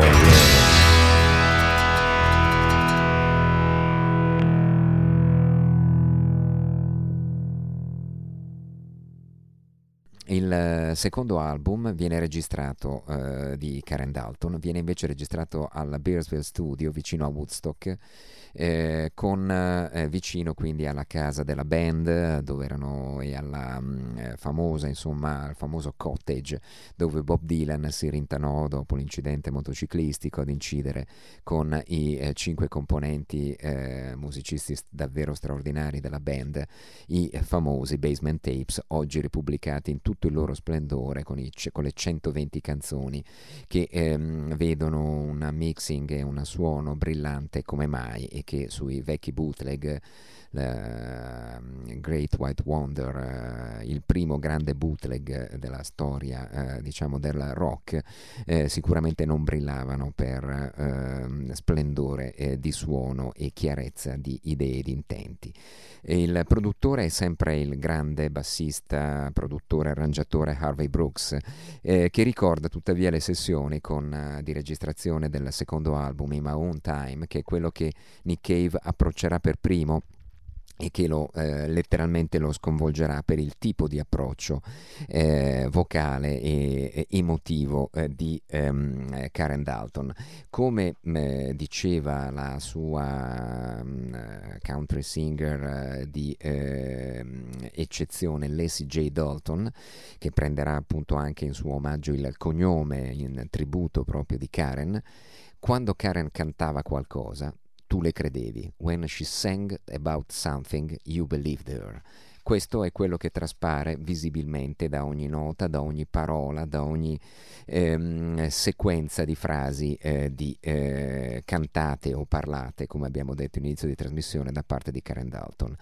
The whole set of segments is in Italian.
Oh, Around. Il eh, secondo album viene registrato uh, di Karen Dalton, viene invece registrato alla Bearsville Studio vicino a Woodstock eh, con, eh, vicino quindi alla casa della band dove erano e alla mh, mm, eh, famosa insomma al famoso cottage dove Bob Dylan si rintanò dopo l'incidente motociclistico ad incidere con i eh, cinque componenti eh, musicisti davvero straordinari della band i famosi Basement Tapes oggi ripubblicati in tutto il loro splendore con, i, con le 120 canzoni che ehm, vedono un mixing e un suono brillante come mai e che sui vecchi bootleg Great White Wonder, uh, il primo grande bootleg della storia, uh, diciamo, del rock, eh, sicuramente non brillavano per uh, splendore eh, di suono e chiarezza di idee e di intenti. Il produttore è sempre il grande bassista, produttore, arrangiatore Harvey Brooks, eh, che ricorda tuttavia le sessioni con, di registrazione del secondo album, In My Own Time, che è quello che Nick Cave approccerà per primo e che lo, eh, letteralmente lo sconvolgerà per il tipo di approccio eh, vocale e, e emotivo eh, di ehm, Karen Dalton. Come eh, diceva la sua um, country singer eh, di ehm, eccezione Lacey J. Dalton, che prenderà appunto anche in suo omaggio il cognome in tributo proprio di Karen, quando Karen cantava qualcosa, tu le credevi. When she sang about something, you believed her. Questo è quello che traspare visibilmente da ogni nota, da ogni parola, da ogni ehm, sequenza di frasi eh, di, eh, cantate o parlate, come abbiamo detto all'inizio di trasmissione, da parte di Karen Dalton.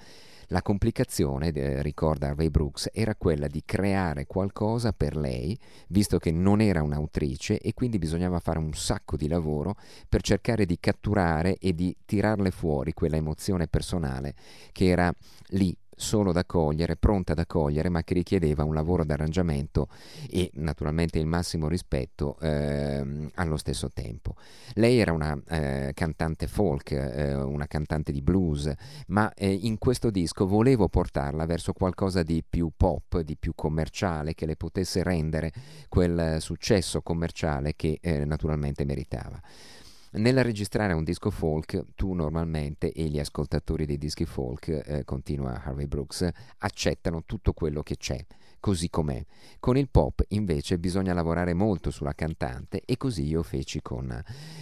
La complicazione, eh, ricorda Ray Brooks, era quella di creare qualcosa per lei, visto che non era un'autrice e quindi bisognava fare un sacco di lavoro per cercare di catturare e di tirarle fuori quella emozione personale che era lì solo da cogliere, pronta da cogliere, ma che richiedeva un lavoro d'arrangiamento e naturalmente il massimo rispetto eh, allo stesso tempo. Lei era una eh, cantante folk, eh, una cantante di blues, ma eh, in questo disco volevo portarla verso qualcosa di più pop, di più commerciale, che le potesse rendere quel successo commerciale che eh, naturalmente meritava. Nel registrare un disco folk, tu normalmente e gli ascoltatori dei dischi folk, eh, continua Harvey Brooks, accettano tutto quello che c'è così com'è. Con il pop invece bisogna lavorare molto sulla cantante e così io feci con,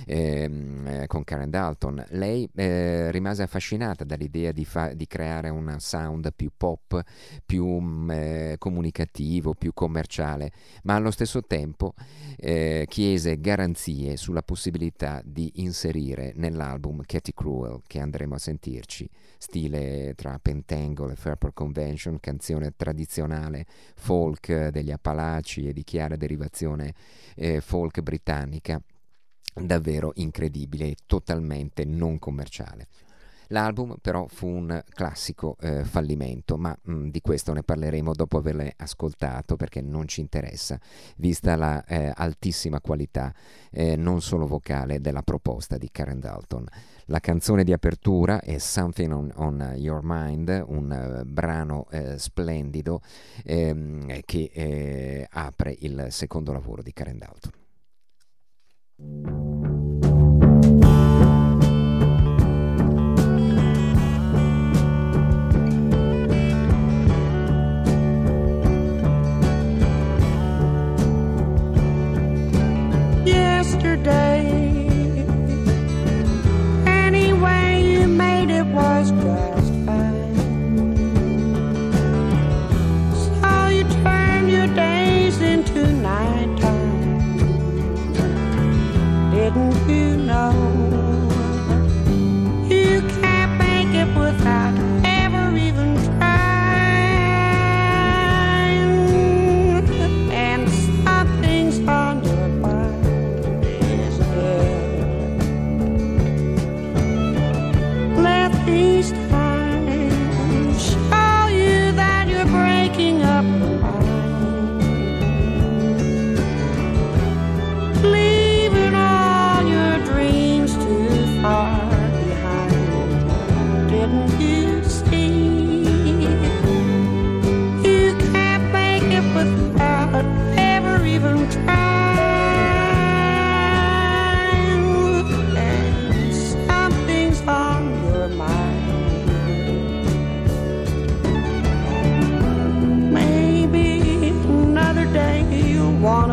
ehm, eh, con Karen Dalton. Lei eh, rimase affascinata dall'idea di, fa- di, creare un sound più pop, più mm, eh, comunicativo, più commerciale, ma allo stesso tempo eh, chiese garanzie sulla possibilità di inserire nell'album Katy Cruel che andremo a sentirci, stile tra Pentangle e Fairport Convention, canzone tradizionale folk degli Appalachi e di chiara derivazione eh, folk britannica davvero incredibile e totalmente non commerciale. L'album però fu un classico eh, fallimento, ma mh, mm, di questo ne parleremo dopo averle ascoltato perché non ci interessa, vista la eh, altissima qualità eh, non solo vocale della proposta di Karen Dalton. La canzone di apertura è Something on, on Your Mind, un uh, brano eh, splendido ehm, che eh, apre il secondo lavoro di Karen Dalton.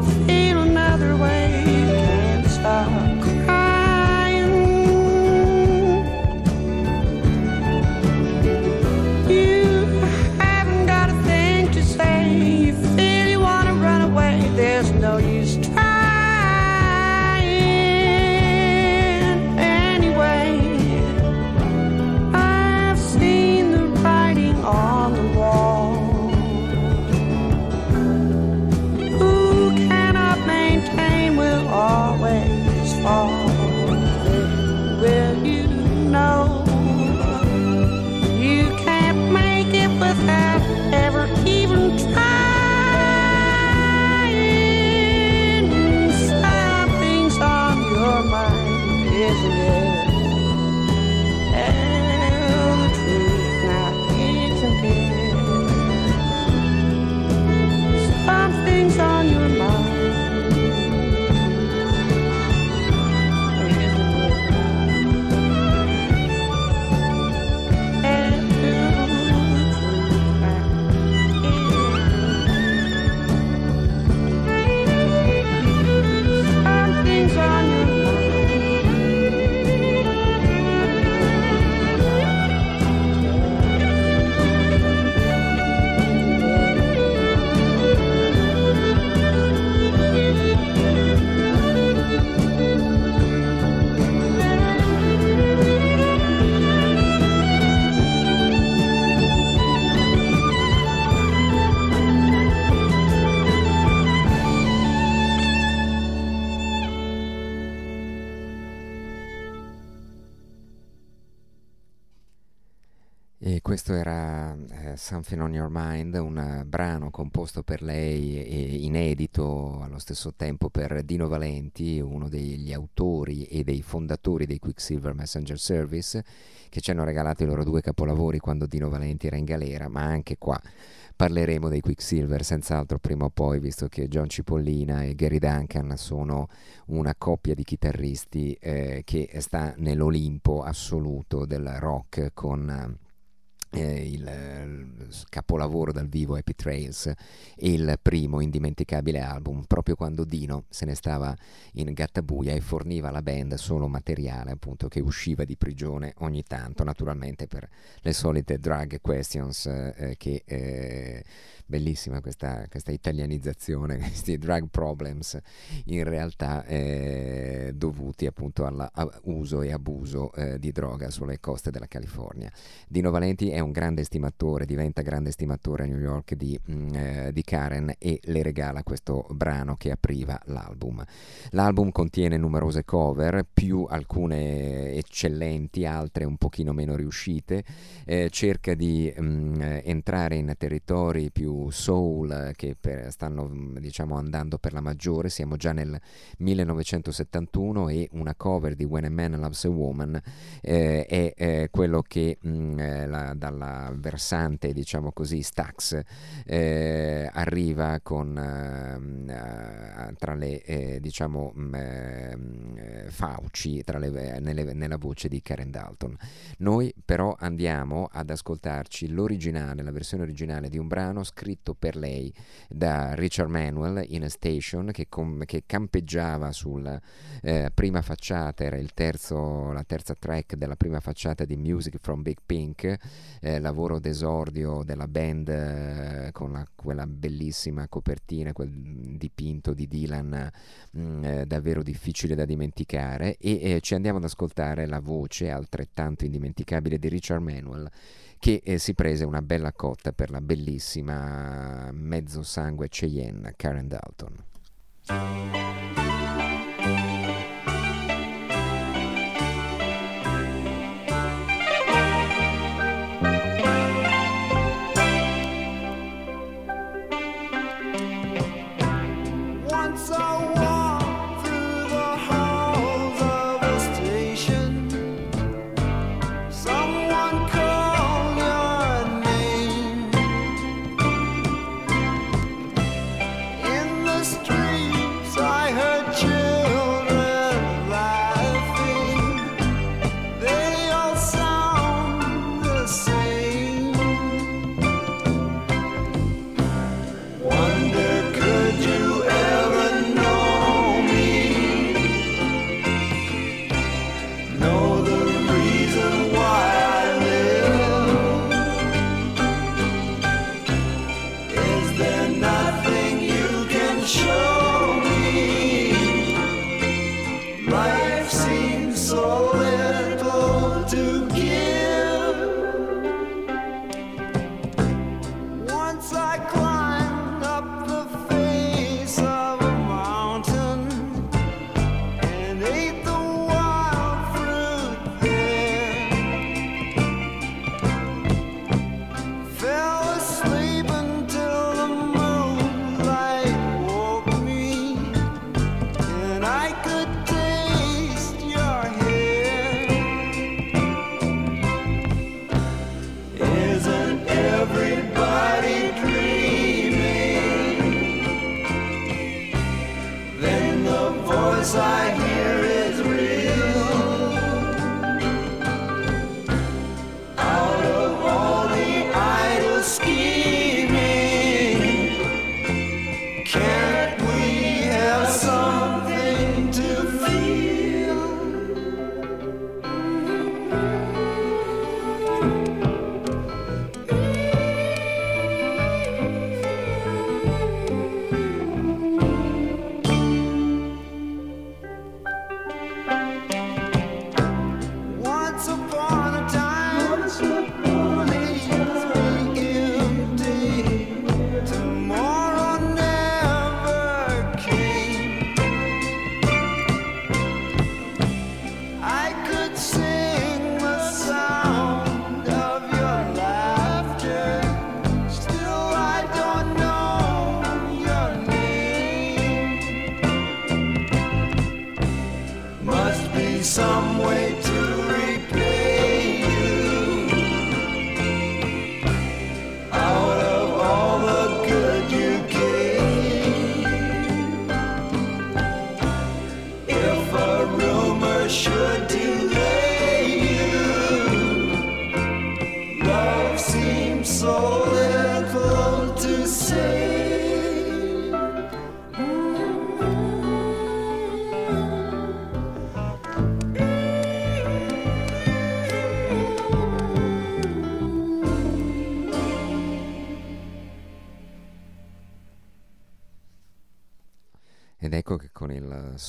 of. Something on Your Mind, un brano composto per lei e inedito allo stesso tempo per Dino Valenti, uno degli autori e dei fondatori dei Quicksilver Messenger Service, che ci hanno regalato i loro due capolavori quando Dino Valenti era in galera, ma anche qua parleremo dei Quicksilver senz'altro prima o poi, visto che John Cipollina e Gary Duncan sono una coppia di chitarristi eh, che sta nell'Olimpo assoluto del rock con eh, il, il, capolavoro dal vivo Happy Trails e il primo indimenticabile album proprio quando Dino se ne stava in Gattabuia e forniva alla band solo materiale appunto che usciva di prigione ogni tanto naturalmente per le solite drug questions eh, che eh, bellissima questa, questa, italianizzazione, questi drug problems in realtà eh, dovuti appunto all'uso e abuso eh, di droga sulle coste della California. Dino Valenti è un grande stimatore, diventa grande stimatore a New York di, mm, eh, di Karen e le regala questo brano che apriva l'album. L'album contiene numerose cover, più alcune eccellenti, altre un pochino meno riuscite, eh, cerca di mh, mm, entrare in territori più soul che per, stanno mm, diciamo andando per la maggiore, siamo già nel 1971 e una cover di When a Man Loves a Woman eh, è eh, quello che mh, mm, eh, la, dalla versante diciamo così Stax eh, arriva con eh, tra le eh, diciamo mh, ehm, fauci tra le, nelle, nella voce di Karen Dalton. Noi però andiamo ad ascoltarci l'originale la versione originale di un brano scritto per lei da Richard Manuel in a Station che, com- che campeggiava sulla eh, prima facciata era terzo, la terza track della prima facciata di Music from Big Pink eh, lavoro d'esordio della band eh, con la, quella bellissima copertina, quel dipinto di Dylan mh, mm, eh, davvero difficile da dimenticare e eh, ci andiamo ad ascoltare la voce altrettanto indimenticabile di Richard Manuel che eh, si prese una bella cotta per la bellissima mezzo sangue Cheyenne Karen Dalton.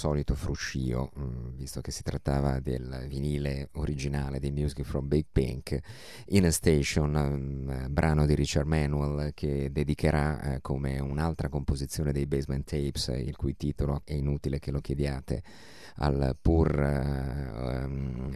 Solito fruscio, mm, visto che si trattava del vinile originale di Music from Big Pink, In a Station, um, brano di Richard Manuel che dedicherà eh, come un'altra composizione dei Basement Tapes, il cui titolo è inutile che lo chiediate al pur eh,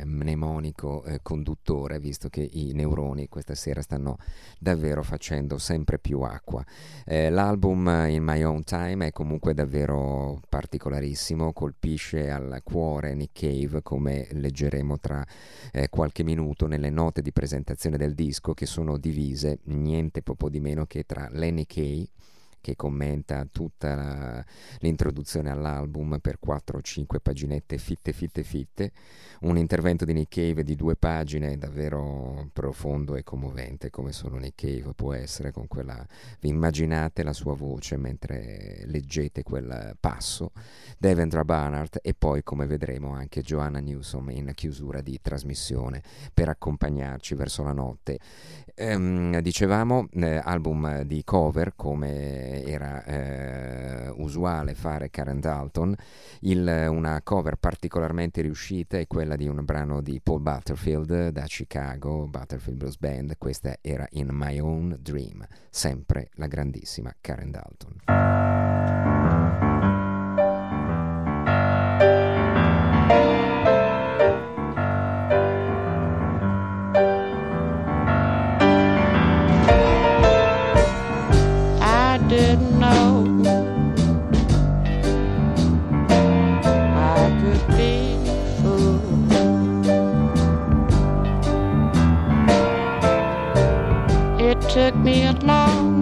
mnemonico eh, conduttore, visto che i neuroni questa sera stanno davvero facendo sempre più acqua. Eh, l'album In My Own Time è comunque davvero particolarissimo, colpisce al cuore Nick Cave, come leggeremo tra eh, qualche minuto nelle note di presentazione del disco, che sono divise niente poco di meno che tra Lenny Kay che commenta tutta la, l'introduzione all'album per 4 o 5 paginette fitte fitte fitte, un intervento di Nick Cave di due pagine davvero profondo e commovente come solo Nick Cave può essere con quella vi immaginate la sua voce mentre leggete quel passo. Devendra Barnard e poi come vedremo anche Joanna Newsom in chiusura di trasmissione per accompagnarci verso la notte. Ehm, dicevamo eh, album di cover come era eh, usuale fare Karen Dalton, il, una cover particolarmente riuscita è quella di un brano di Paul Butterfield da Chicago, Butterfield Blues Band, questa era In My Own Dream, sempre la grandissima Karen Dalton. Me a long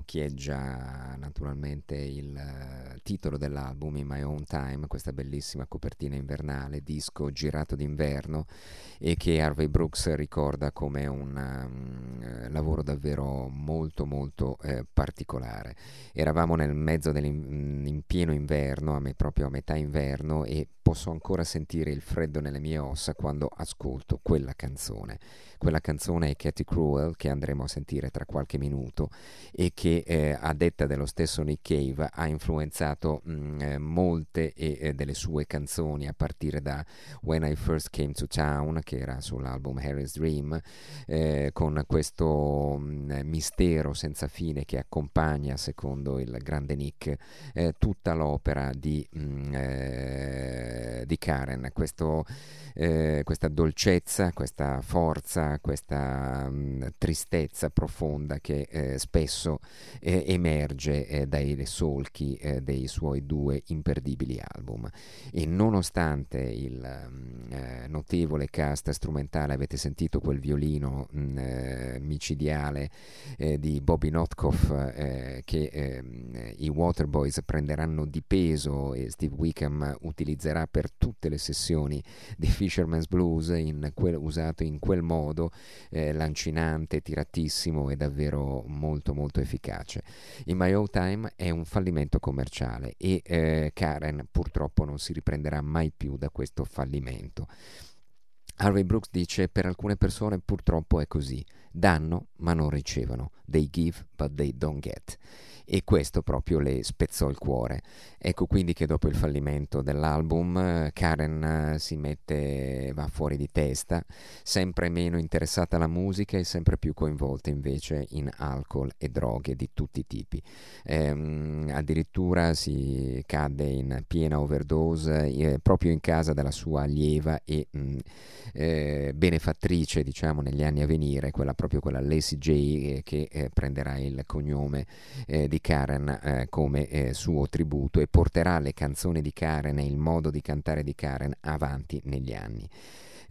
occhieggia naturalmente il uh, titolo dell'album In My Own Time, questa bellissima copertina invernale, disco girato d'inverno e che Harvey Brooks ricorda come un um, lavoro davvero molto molto eh, particolare. Eravamo nel mezzo in, in pieno inverno, a me, proprio a metà inverno e posso ancora sentire il freddo nelle mie ossa quando ascolto quella canzone. Quella canzone è Katy Cruel che andremo a sentire tra qualche minuto e che eh, a detta dello stesso Nick Cave ha influenzato mh, mm, eh, molte eh, delle sue canzoni a partire da When I First Came to Town che era sull'album Harry's Dream eh, con questo mh, mm, mistero senza fine che accompagna secondo il grande Nick eh, tutta l'opera di, mh, mm, eh, di Karen questo eh, questa dolcezza, questa forza, questa mh, mm, tristezza profonda che eh, spesso eh, emerge eh, dai solchi dei suoi due imperdibili album. E nonostante il mh, mm, notevole cast strumentale, avete sentito quel violino mh, mm, micidiale di Bobby Notkoff che ehm, i Waterboys prenderanno di peso e Steve Wickham utilizzerà per tutte le sessioni di Fisherman's Blues in quel, usato in quel modo, eh, lancinante, tiratissimo e davvero molto molto efficace. In My Own Time è un fallimento commerciale e eh, Karen purtroppo non si riprenderà mai più da questo fallimento. Harvey Brooks dice per alcune persone purtroppo è così, danno ma non ricevono, they give but they don't get e questo proprio le spezzò il cuore. Ecco quindi che dopo il fallimento dell'album Karen eh, si mette, va fuori di testa, sempre meno interessata alla musica e sempre più coinvolta invece in alcol e droghe di tutti i tipi. Ehm, addirittura si cadde in piena overdose eh, proprio in casa della sua allieva e mh, mm, eh, benefattrice diciamo negli anni a venire, quella proprio quella Lacey J eh, che eh, prenderà il cognome eh, Karen eh, come eh, suo tributo e porterà le canzoni di Karen e il modo di cantare di Karen avanti negli anni.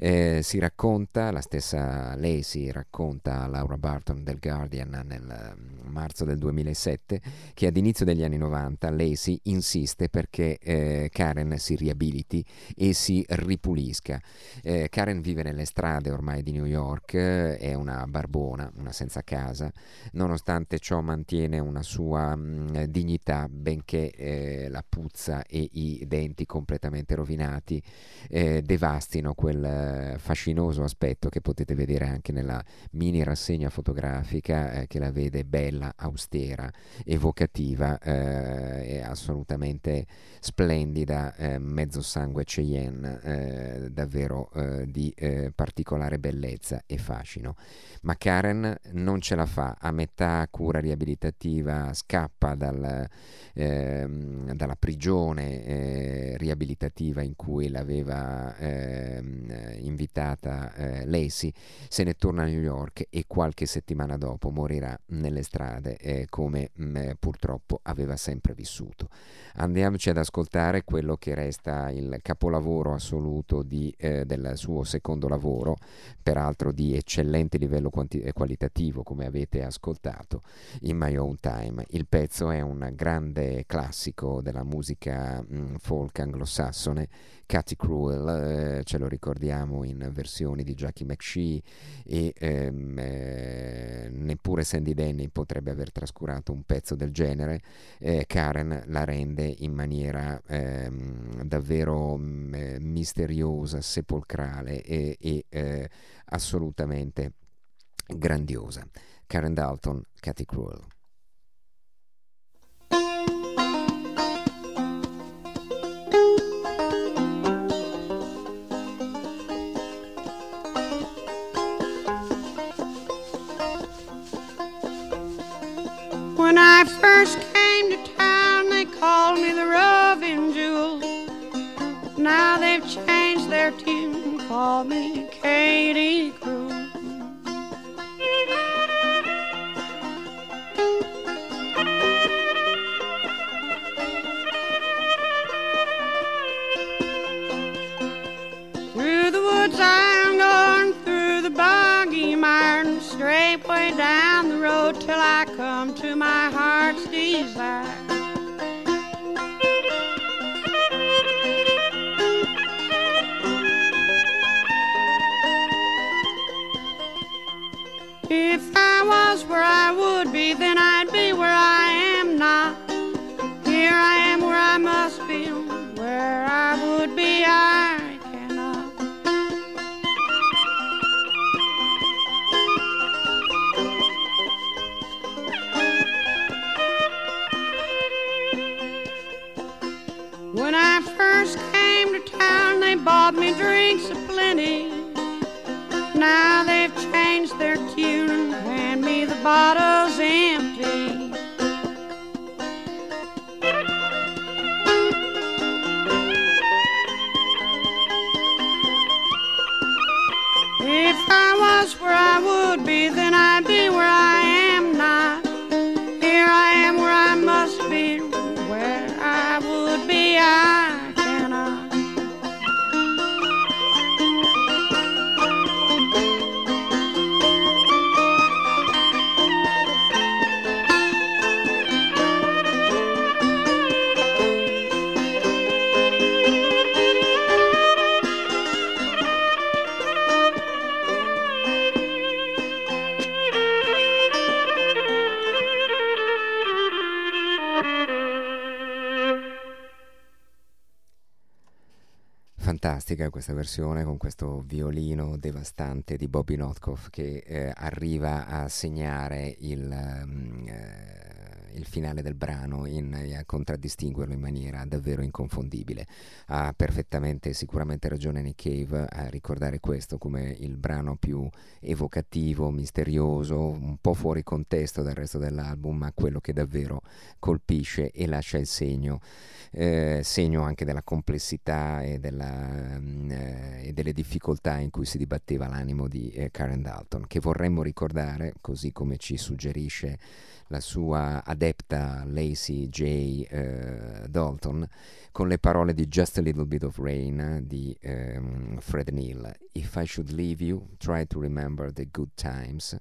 Eh, si racconta, la stessa Lacey racconta a Laura Barton del Guardian nel mm, marzo del 2007 che ad inizio degli anni 90 Lacey insiste perché eh, Karen si riabiliti e si ripulisca. Eh, Karen vive nelle strade ormai di New York, è una barbona, una senza casa, nonostante ciò mantiene una sua mh, mm, dignità benché eh, la puzza e i denti completamente rovinati eh, devastino quel fascinoso aspetto che potete vedere anche nella mini rassegna fotografica eh, che la vede bella, austera, evocativa eh, e assolutamente splendida, eh, mezzo sangue Cheyenne, eh, davvero eh, di eh, particolare bellezza e fascino. Ma Karen non ce la fa, a metà cura riabilitativa scappa dal, ehm, dalla prigione riabilitativa in cui l'aveva ehm, invitata eh, Lacey, se ne torna a New York e qualche settimana dopo morirà nelle strade eh, come mh, mm, eh, purtroppo aveva sempre vissuto. Andiamoci ad ascoltare quello che resta il capolavoro assoluto di, eh, del suo secondo lavoro, peraltro di eccellente livello quanti- eh, qualitativo come avete ascoltato, In My Own Time. Il pezzo è un grande classico della musica mh, mm, folk anglosassone Cathy Cruel, eh, ce lo ricordiamo in versioni di Jackie McShee e ehm, eh, neppure Sandy Denny potrebbe aver trascurato un pezzo del genere, eh, Karen la rende in maniera ehm, davvero mh, mm, misteriosa, sepolcrale e, e eh, assolutamente grandiosa. Karen Dalton, Cathy Cruel. When I first came to town, they called me the Roving Jewel. Now they've changed their tune, and call me Katie aplenty. Now they've changed their tune and hand me the bottles empty. Fantastica questa versione con questo violino devastante di Bobby Notkoff che eh, arriva a segnare il, eh, il finale del brano in- e a contraddistinguerlo in maniera davvero inconfondibile. Ha perfettamente, sicuramente ragione Nick Cave a ricordare questo come il brano più evocativo, misterioso, un po' fuori contesto del resto dell'album, ma quello che davvero colpisce e lascia il segno, eh, segno anche della complessità e, della, mm, eh, e delle difficoltà in cui si dibatteva l'animo di eh, Karen Dalton, che vorremmo ricordare, così come ci suggerisce la sua adepta Lacey J. eh, Dalton, con le parole di Just a Little Bit of Rain di ehm, Fred Neil. If I should leave you, try to remember the good times,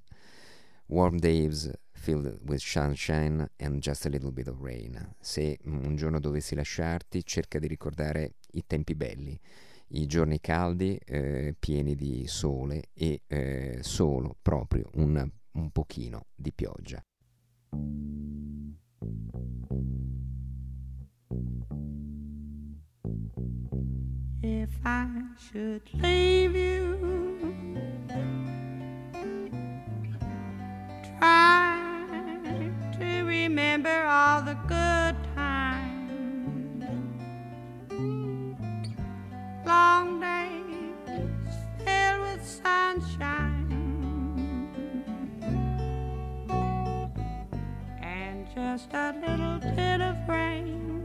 warm days filled with sunshine and just a little bit of rain. Se un giorno dovessi lasciarti, cerca di ricordare i tempi belli, i giorni caldi, eh, pieni di sole e eh, solo proprio un, un pochino di pioggia. If I should leave you, try to remember all the good times. Long days filled with sunshine just a little bit of rain.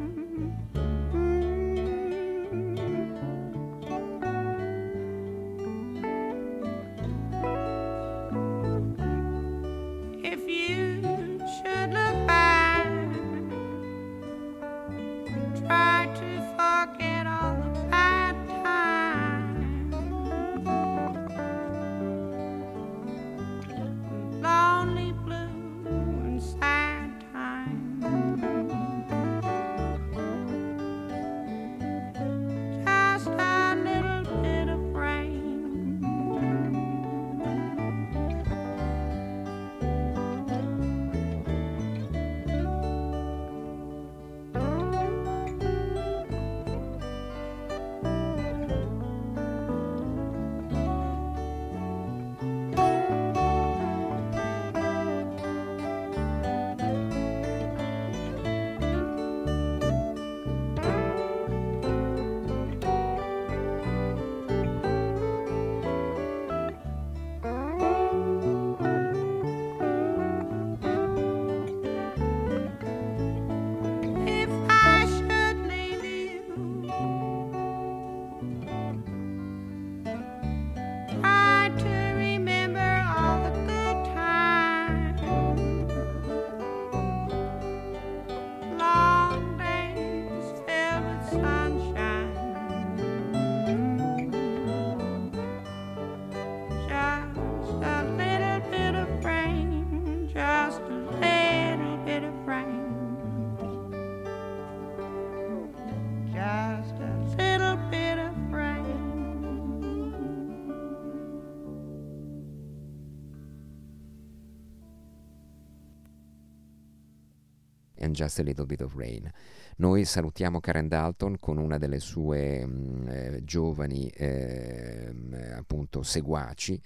And Just a Little Bit of Rain. Noi salutiamo Karen Dalton con una delle sue mh, eh, giovani eh, appunto seguaci,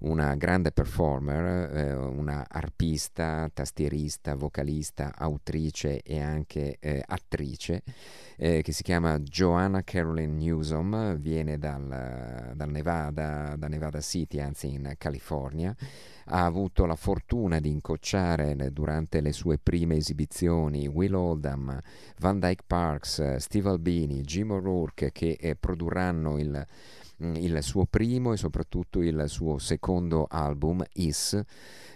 una grande performer, eh, una arpista, tastierista, vocalista, autrice e anche eh, attrice eh, che si chiama Joanna Carolyn Newsom, viene dal, dal Nevada, da Nevada City, anzi in California ha avuto la fortuna di incocciare durante le sue prime esibizioni Will Oldham, Van Dyke Parks, Steve Albini, Jim O'Rourke che eh, produrranno il il suo primo e soprattutto il suo secondo album Is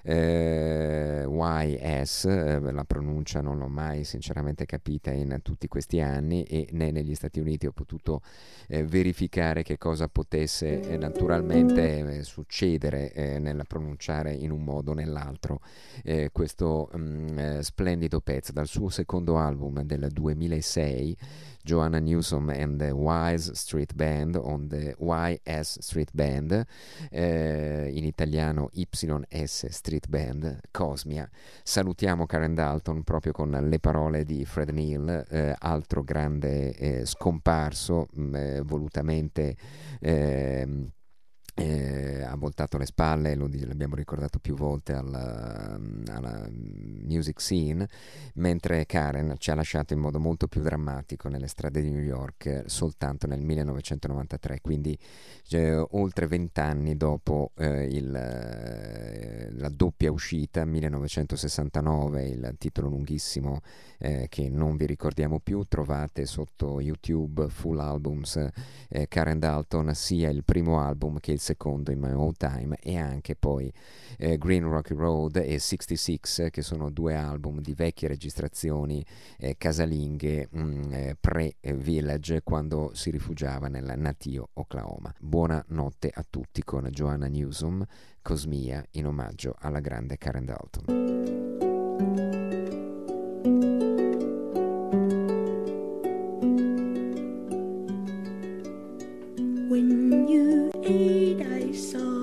eh, YS, eh, la pronuncia non l'ho mai sinceramente capita in tutti questi anni e né negli Stati Uniti ho potuto eh, verificare che cosa potesse eh, naturalmente eh, succedere nel pronunciare in un modo o nell'altro questo mh, mm, splendido pezzo. Dal suo secondo album del 2006 Joanna Newsom and the Wise Street Band on the YS Street Band, eh, in italiano YS Street Band, Cosmia. Salutiamo Karen Dalton proprio con le parole di Fred Neal, eh, altro grande eh, scomparso, mh, mm, eh, volutamente ehm, eh, ha voltato le spalle, lo, l'abbiamo ricordato più volte alla, alla, music scene, mentre Karen ci ha lasciato in modo molto più drammatico nelle strade di New York soltanto nel 1993, quindi eh, oltre vent'anni dopo eh, il, eh, la doppia uscita, 1969, il titolo lunghissimo eh, che non vi ricordiamo più, trovate sotto YouTube full albums eh, Karen Dalton, sia il primo album che il secondo in My Old Time e anche poi eh, Green Rocky Road e 66 che sono due album di vecchie registrazioni eh, casalinghe mh, mm, eh, pre-Village quando si rifugiava nel natio Oklahoma. Buonanotte a tutti con Joanna Newsom, Cosmia in omaggio alla grande Karen Dalton. tình như ý đại sầu.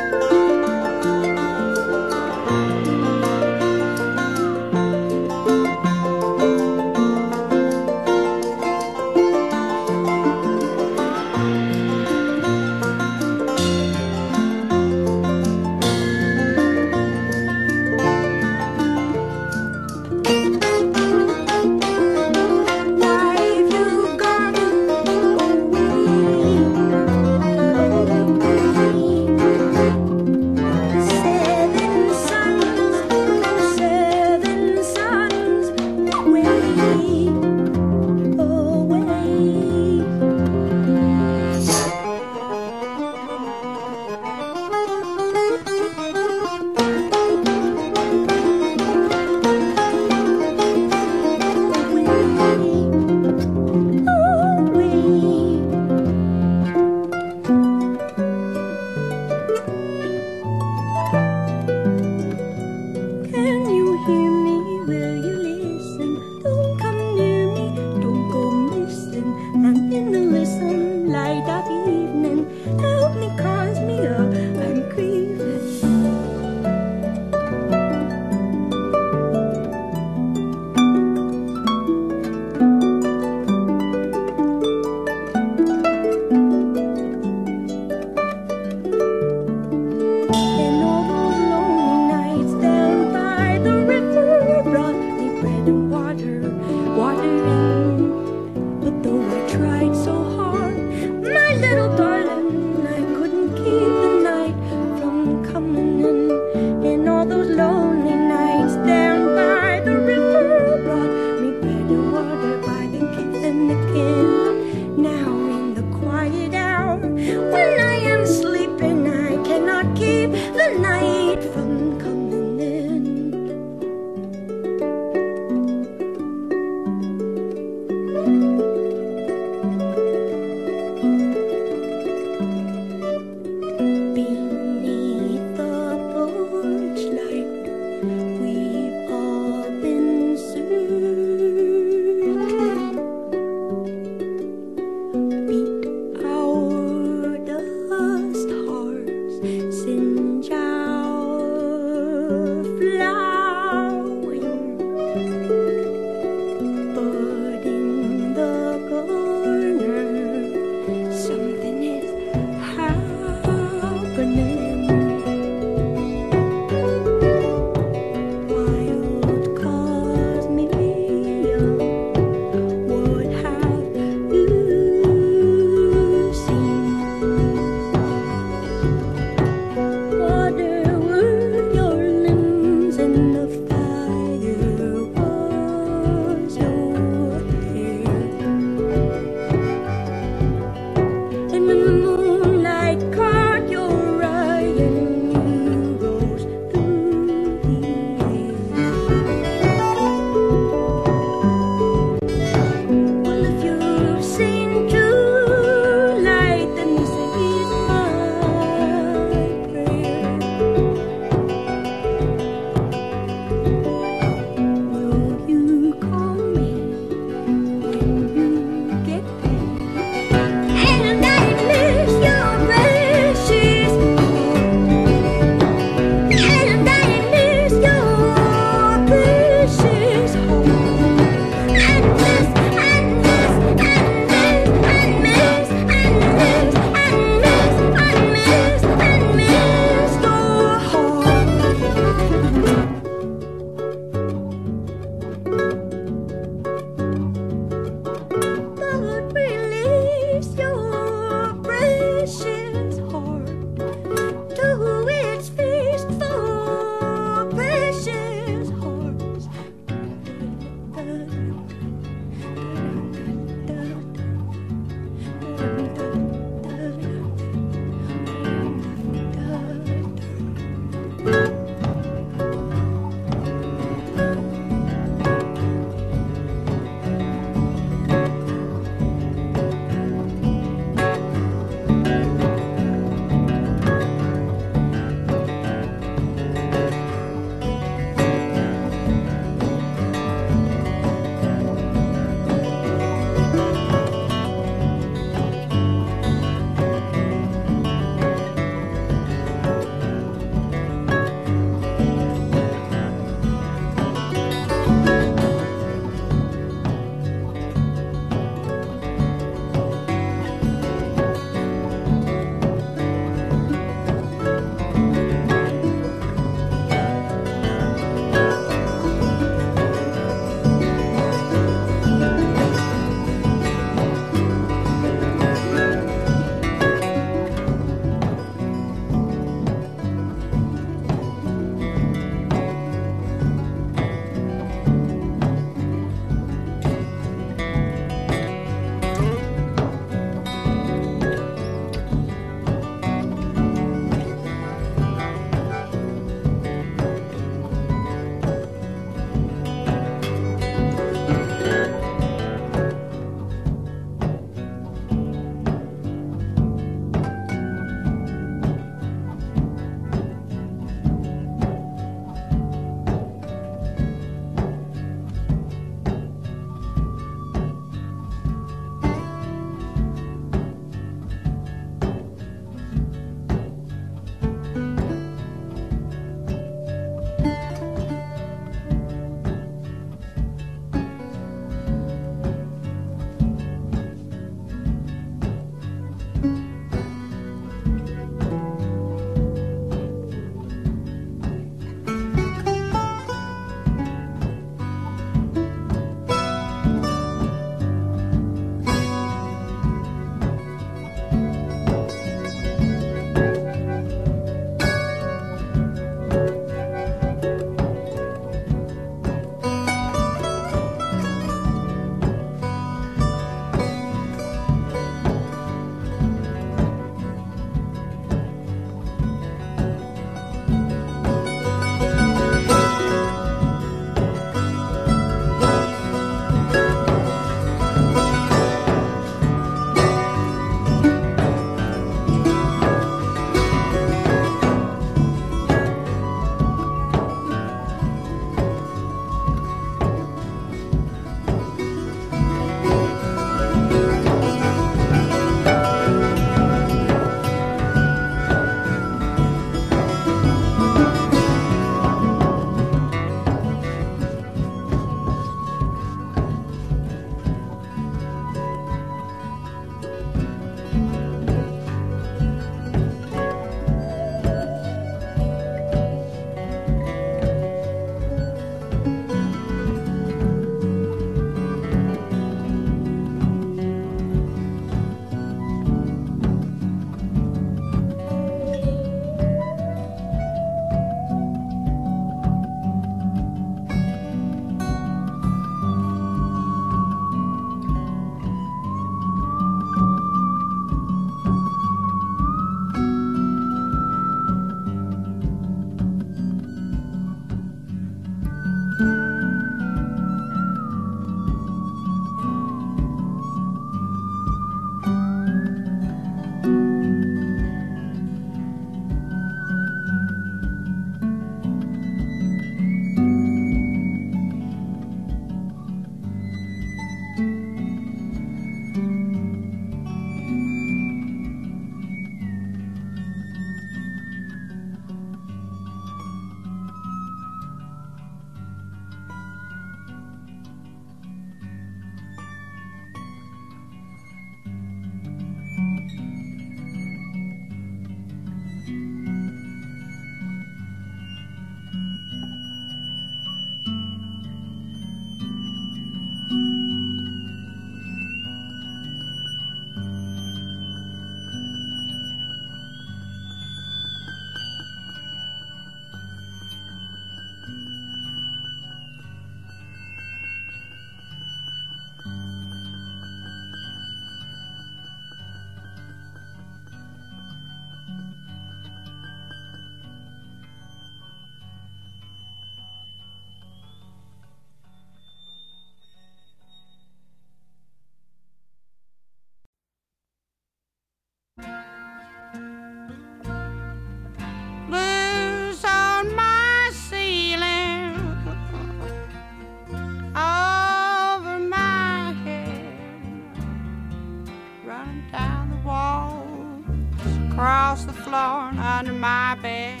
under my bed.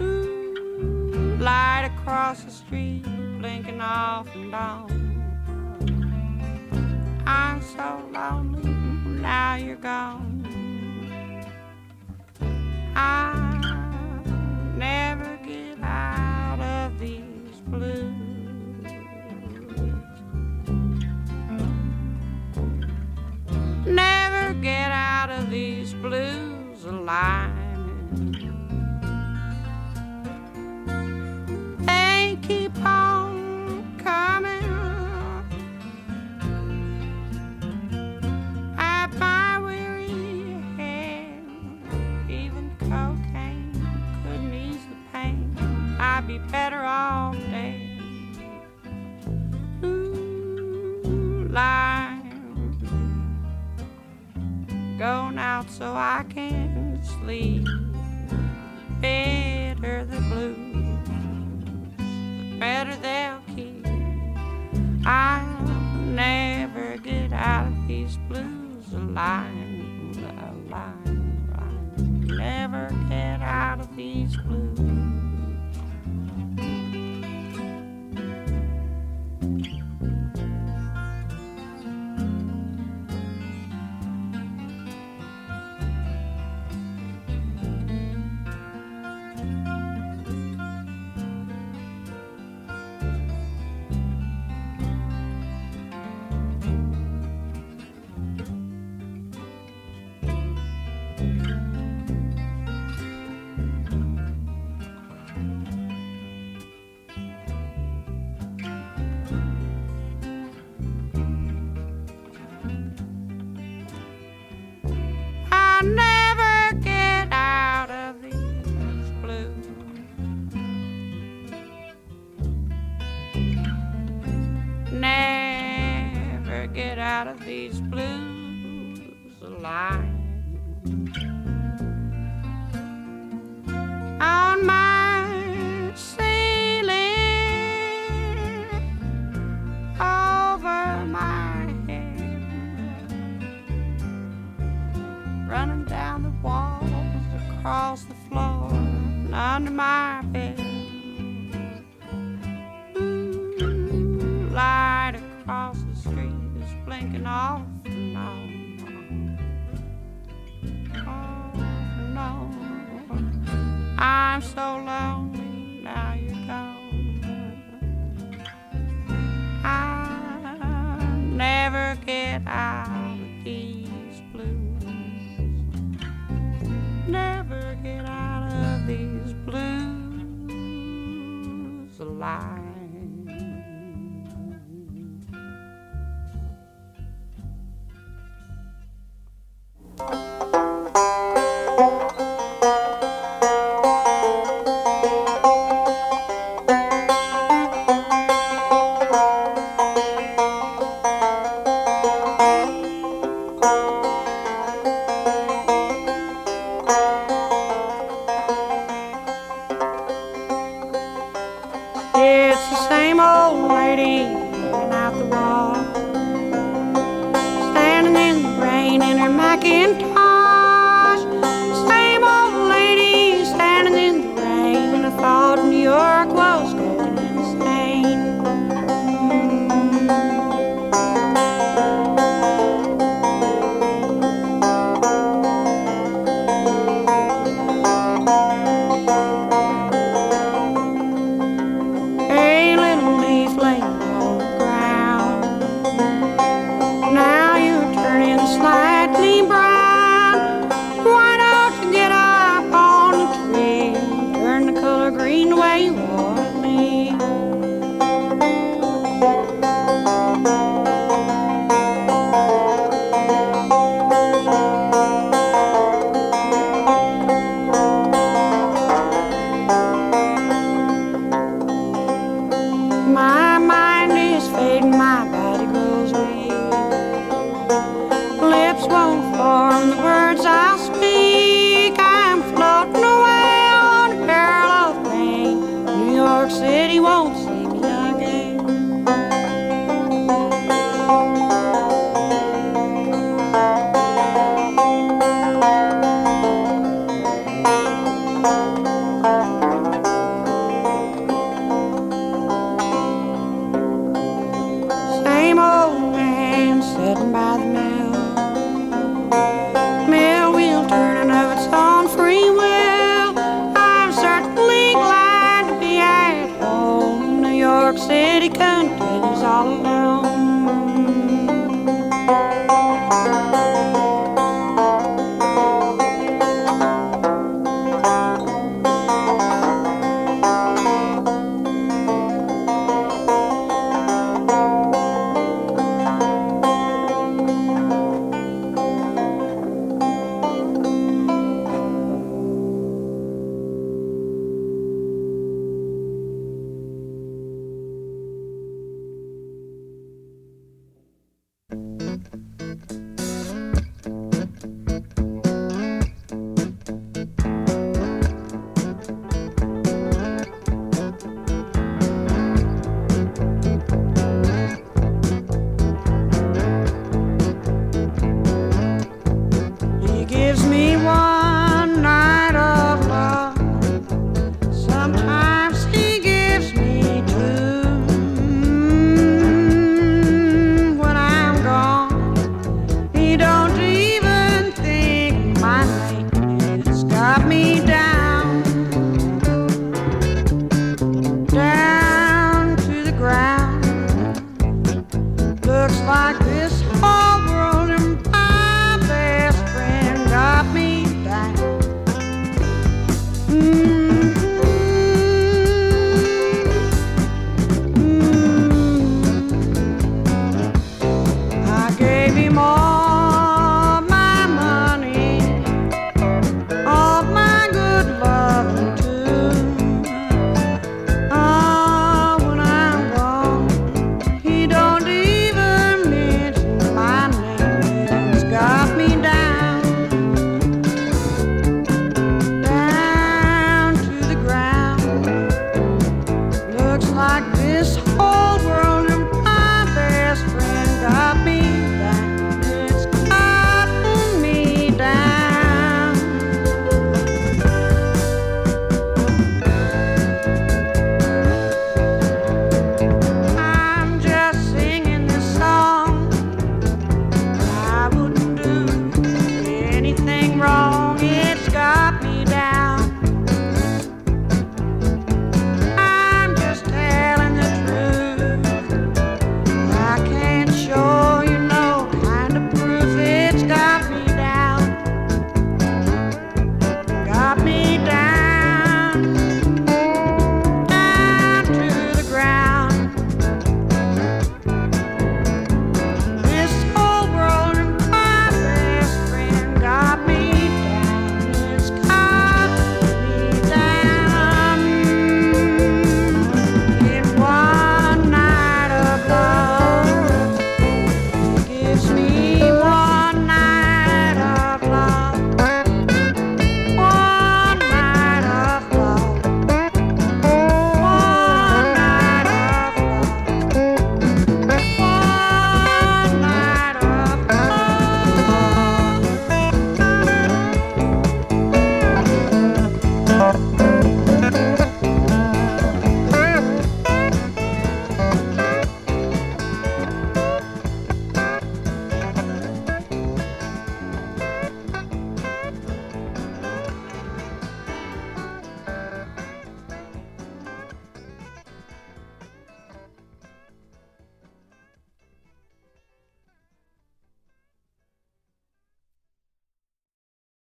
Ooh, light across the street, blinking off and on. climbing and keep. sleep.